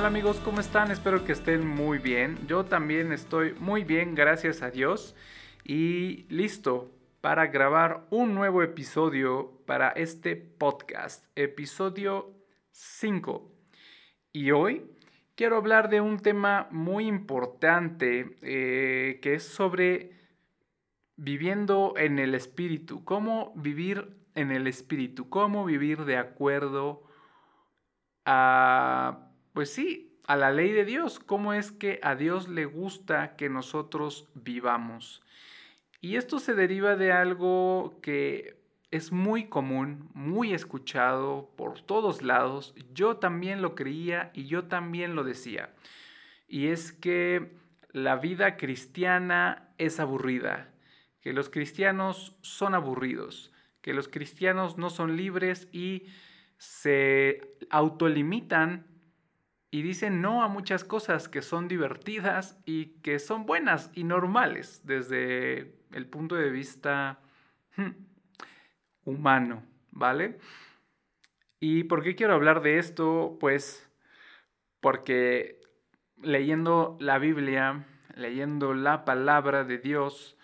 Hola amigos, ¿cómo están? Espero que estén muy bien. Yo también estoy muy bien, gracias a Dios. Y listo para grabar un nuevo episodio para este podcast, episodio 5. Y hoy quiero hablar de un tema muy importante eh, que es sobre viviendo en el espíritu, cómo vivir en el espíritu, cómo vivir de acuerdo a pues sí, a la ley de Dios, cómo es que a Dios le gusta que nosotros vivamos. Y esto se deriva de algo que es muy común, muy escuchado por todos lados. Yo también lo creía y yo también lo decía. Y es que la vida cristiana es aburrida, que los cristianos son aburridos, que los cristianos no son libres y se autolimitan y dicen no a muchas cosas que son divertidas y que son buenas y normales desde el punto de vista hmm, humano, ¿vale? ¿Y por qué quiero hablar de esto? Pues porque leyendo la Biblia, leyendo la palabra de Dios,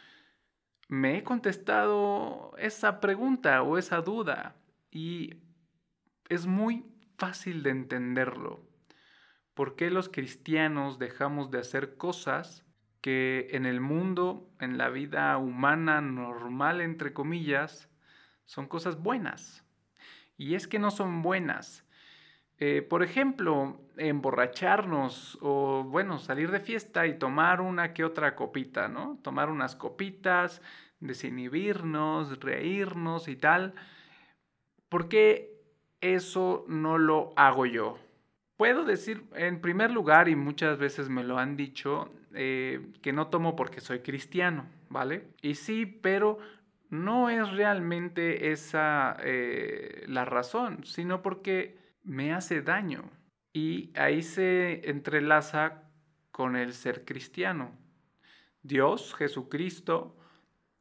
me he contestado esa pregunta o esa duda y es muy fácil de entenderlo. ¿Por qué los cristianos dejamos de hacer cosas que en el mundo, en la vida humana normal, entre comillas, son cosas buenas? Y es que no son buenas. Eh, por ejemplo, emborracharnos o, bueno, salir de fiesta y tomar una que otra copita, ¿no? Tomar unas copitas, desinhibirnos, reírnos y tal. ¿Por qué eso no lo hago yo? Puedo decir, en primer lugar, y muchas veces me lo han dicho, eh, que no tomo porque soy cristiano, ¿vale? Y sí, pero no es realmente esa eh, la razón, sino porque me hace daño. Y ahí se entrelaza con el ser cristiano. Dios, Jesucristo,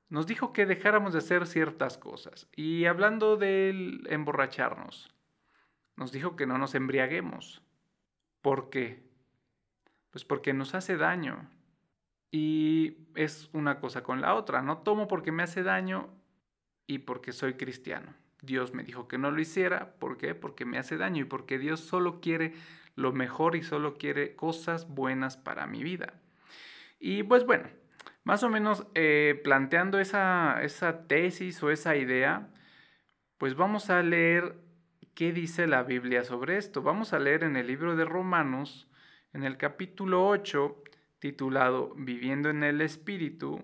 nos dijo que dejáramos de hacer ciertas cosas. Y hablando del emborracharnos, nos dijo que no nos embriaguemos. ¿Por qué? Pues porque nos hace daño. Y es una cosa con la otra. No tomo porque me hace daño y porque soy cristiano. Dios me dijo que no lo hiciera. ¿Por qué? Porque me hace daño y porque Dios solo quiere lo mejor y solo quiere cosas buenas para mi vida. Y pues bueno, más o menos eh, planteando esa, esa tesis o esa idea, pues vamos a leer ¿Qué dice la Biblia sobre esto? Vamos a leer en el libro de Romanos, en el capítulo 8, titulado Viviendo en el Espíritu,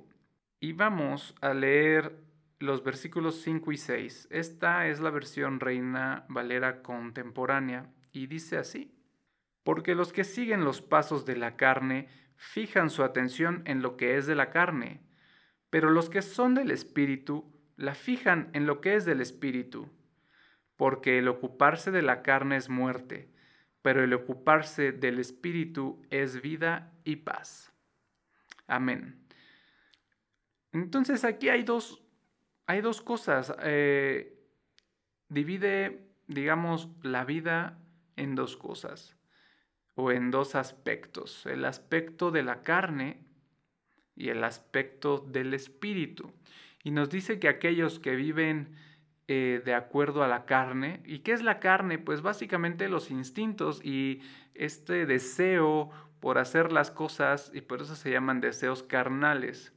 y vamos a leer los versículos 5 y 6. Esta es la versión Reina Valera contemporánea y dice así, porque los que siguen los pasos de la carne fijan su atención en lo que es de la carne, pero los que son del Espíritu la fijan en lo que es del Espíritu porque el ocuparse de la carne es muerte, pero el ocuparse del Espíritu es vida y paz. Amén. Entonces aquí hay dos, hay dos cosas. Eh, divide, digamos, la vida en dos cosas o en dos aspectos. El aspecto de la carne y el aspecto del espíritu. Y nos dice que aquellos que viven eh, de acuerdo a la carne. ¿Y qué es la carne? Pues básicamente los instintos y este deseo por hacer las cosas, y por eso se llaman deseos carnales,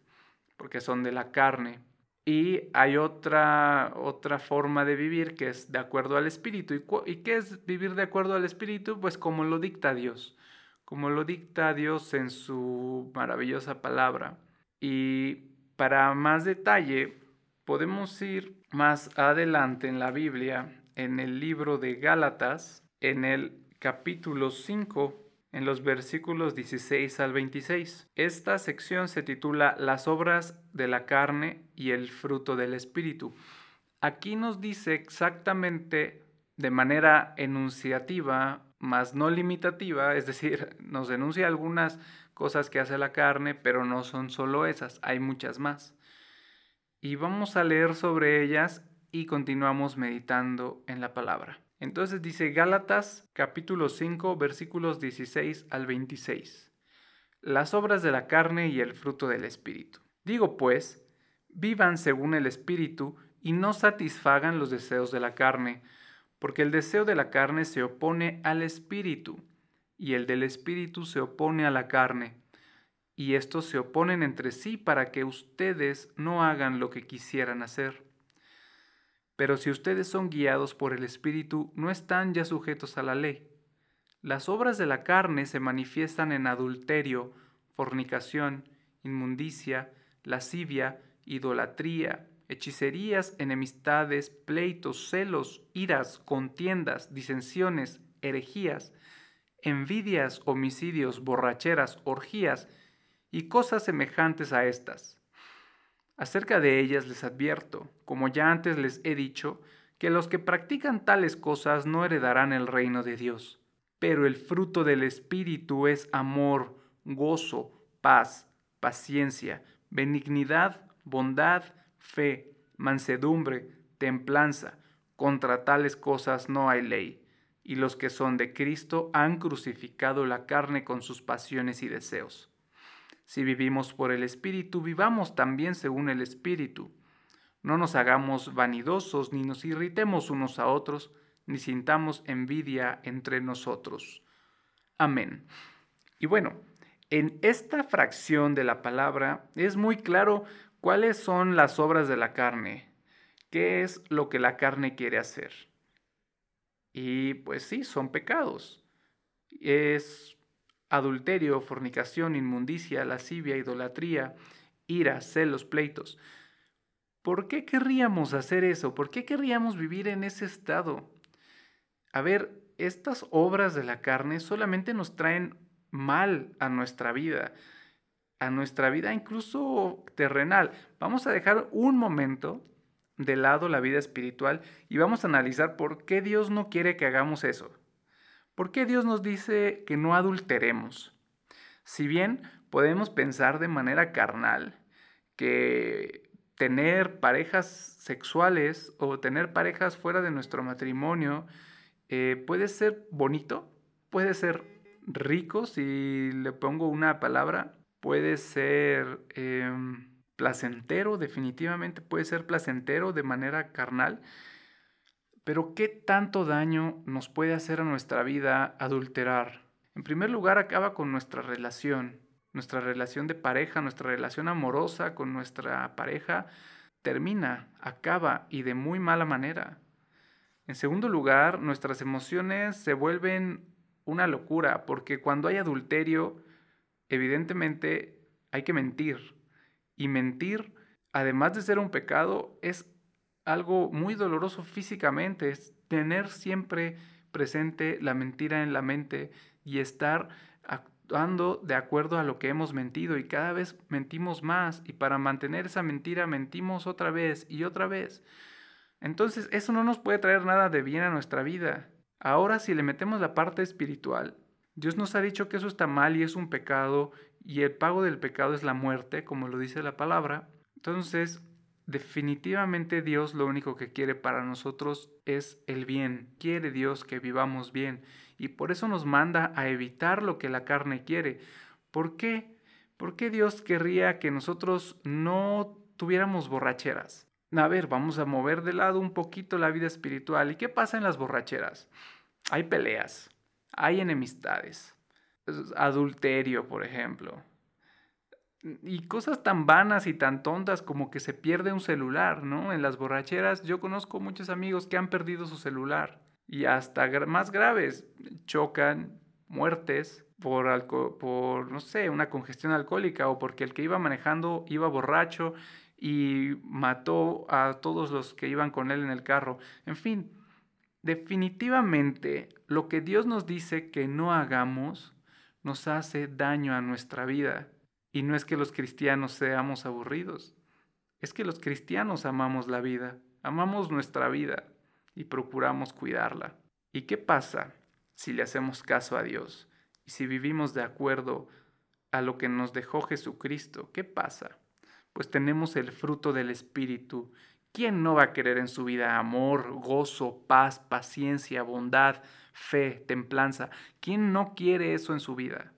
porque son de la carne. Y hay otra, otra forma de vivir que es de acuerdo al espíritu. ¿Y, ¿Y qué es vivir de acuerdo al espíritu? Pues como lo dicta Dios, como lo dicta Dios en su maravillosa palabra. Y para más detalle, podemos ir más adelante en la Biblia, en el libro de Gálatas, en el capítulo 5, en los versículos 16 al 26. Esta sección se titula Las obras de la carne y el fruto del Espíritu. Aquí nos dice exactamente de manera enunciativa, más no limitativa, es decir, nos denuncia algunas cosas que hace la carne, pero no son solo esas, hay muchas más y vamos a leer sobre ellas y continuamos meditando en la palabra. Entonces dice Gálatas capítulo 5 versículos 16 al 26. Las obras de la carne y el fruto del Espíritu. Digo pues, vivan según el Espíritu y no satisfagan los deseos de la carne, porque el deseo de la carne se opone al Espíritu y el del Espíritu se opone a la carne, y estos se oponen entre sí para que ustedes no hagan lo que quisieran hacer. Pero si ustedes son guiados por el Espíritu, no están ya sujetos a la ley. Las obras de la carne se manifiestan en adulterio, fornicación, inmundicia, lascivia, idolatría, hechicerías, enemistades, pleitos, celos, iras, contiendas, disensiones, herejías, envidias, homicidios, borracheras, orgías y cosas semejantes a estas. Acerca de ellas les advierto, como ya antes les he dicho, que los que practican tales cosas no heredarán el reino de Dios. Pero el fruto del Espíritu es amor, gozo, paz, paciencia, benignidad, bondad, fe, mansedumbre, templanza. Contra tales cosas no hay ley y los que son de Cristo han crucificado la carne con sus pasiones y deseos. Si vivimos por el Espíritu, vivamos también según el Espíritu. No nos hagamos vanidosos, ni nos irritemos unos a otros, ni sintamos envidia entre nosotros. Amén. Y bueno, en esta fracción de la palabra es muy claro cuáles son las obras de la carne, qué es lo que la carne quiere hacer. Y pues sí, son pecados. Es adulterio, fornicación, inmundicia, lascivia, idolatría, ira, celos, pleitos. ¿Por qué querríamos hacer eso? ¿Por qué querríamos vivir en ese estado? A ver, estas obras de la carne solamente nos traen mal a nuestra vida, a nuestra vida incluso terrenal. Vamos a dejar un momento de lado la vida espiritual y vamos a analizar por qué Dios no quiere que hagamos eso. ¿Por qué Dios nos dice que no adulteremos? Si bien podemos pensar de manera carnal que tener parejas sexuales o tener parejas fuera de nuestro matrimonio eh, puede ser bonito, puede ser rico, si le pongo una palabra, puede ser... Em, placentero, definitivamente puede ser placentero de manera carnal, pero ¿qué tanto daño nos puede hacer a nuestra vida adulterar? En primer lugar, acaba con nuestra relación, nuestra relación de pareja, nuestra relación amorosa con nuestra pareja, termina, acaba y de muy mala manera. En segundo lugar, nuestras emociones se vuelven una locura, porque cuando hay adulterio, evidentemente hay que mentir, y mentir, además de ser un pecado, es algo muy doloroso físicamente, es tener siempre presente la mentira en la mente y estar actuando de acuerdo a lo que hemos mentido y cada vez mentimos más y para mantener esa mentira mentimos otra vez y otra vez. Entonces eso no nos puede traer nada de bien a nuestra vida. Ahora si le metemos la parte espiritual, Dios nos ha dicho que eso está mal y es un pecado y el pago del pecado es la muerte, como lo dice la palabra. Entonces, definitivamente Dios lo único que quiere para nosotros es el bien. Quiere Dios que vivamos bien y por eso nos manda a evitar lo que la carne quiere. ¿Por qué? ¿Por qué Dios querría que nosotros no tuviéramos borracheras? A ver, vamos a mover de lado un poquito la vida espiritual. ¿Y qué pasa en las borracheras? Hay peleas, hay enemistades, adulterio, por ejemplo. Y cosas tan vanas y tan tontas como que se pierde un celular, ¿no? En las borracheras yo conozco muchos amigos que han perdido su celular y hasta más graves, chocan, muertes por, por, no sé, una congestión alcohólica o porque el que iba manejando iba borracho y mató a todos los que iban con él en el carro. En fin, definitivamente lo que Dios nos dice que no hagamos nos hace daño a nuestra vida. Y no es que los cristianos seamos aburridos, es que los cristianos amamos la vida, amamos nuestra vida y procuramos cuidarla. ¿Y qué pasa si le hacemos caso a Dios y si vivimos de acuerdo a lo que nos dejó Jesucristo? ¿Qué pasa? Pues tenemos el fruto del Espíritu, ¿Quién no va a querer en su vida amor, gozo, paz, paciencia, bondad, fe, templanza? ¿Quién no quiere eso en su vida?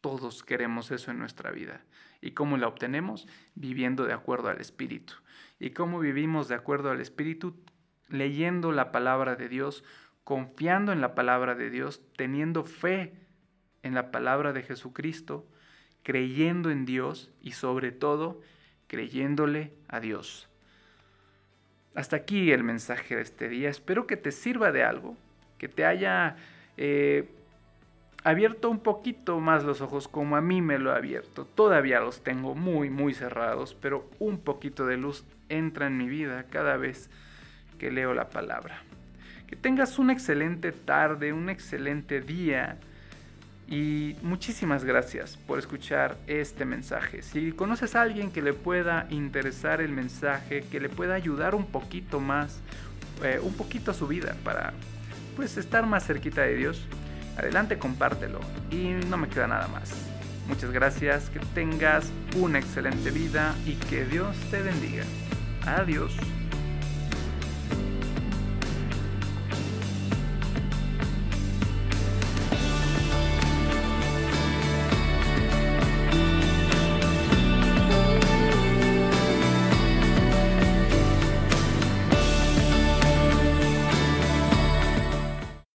Todos queremos eso en nuestra vida. ¿Y cómo la obtenemos? Viviendo de acuerdo al Espíritu. ¿Y cómo vivimos de acuerdo al Espíritu? Leyendo la palabra de Dios, confiando en la palabra de Dios, teniendo fe en la palabra de Jesucristo, creyendo en Dios y sobre todo creyéndole a Dios. Hasta aquí el mensaje de este día. Espero que te sirva de algo, que te haya eh, abierto un poquito más los ojos como a mí me lo ha abierto. Todavía los tengo muy, muy cerrados, pero un poquito de luz entra en mi vida cada vez que leo la palabra. Que tengas una excelente tarde, un excelente día y muchísimas gracias por escuchar este mensaje. Si conoces a alguien que le pueda interesar el mensaje, que le pueda ayudar un poquito más, eh, un poquito a su vida para pues estar más cerquita de Dios, adelante compártelo y no me queda nada más. Muchas gracias, que tengas una excelente vida y que Dios te bendiga. Adiós.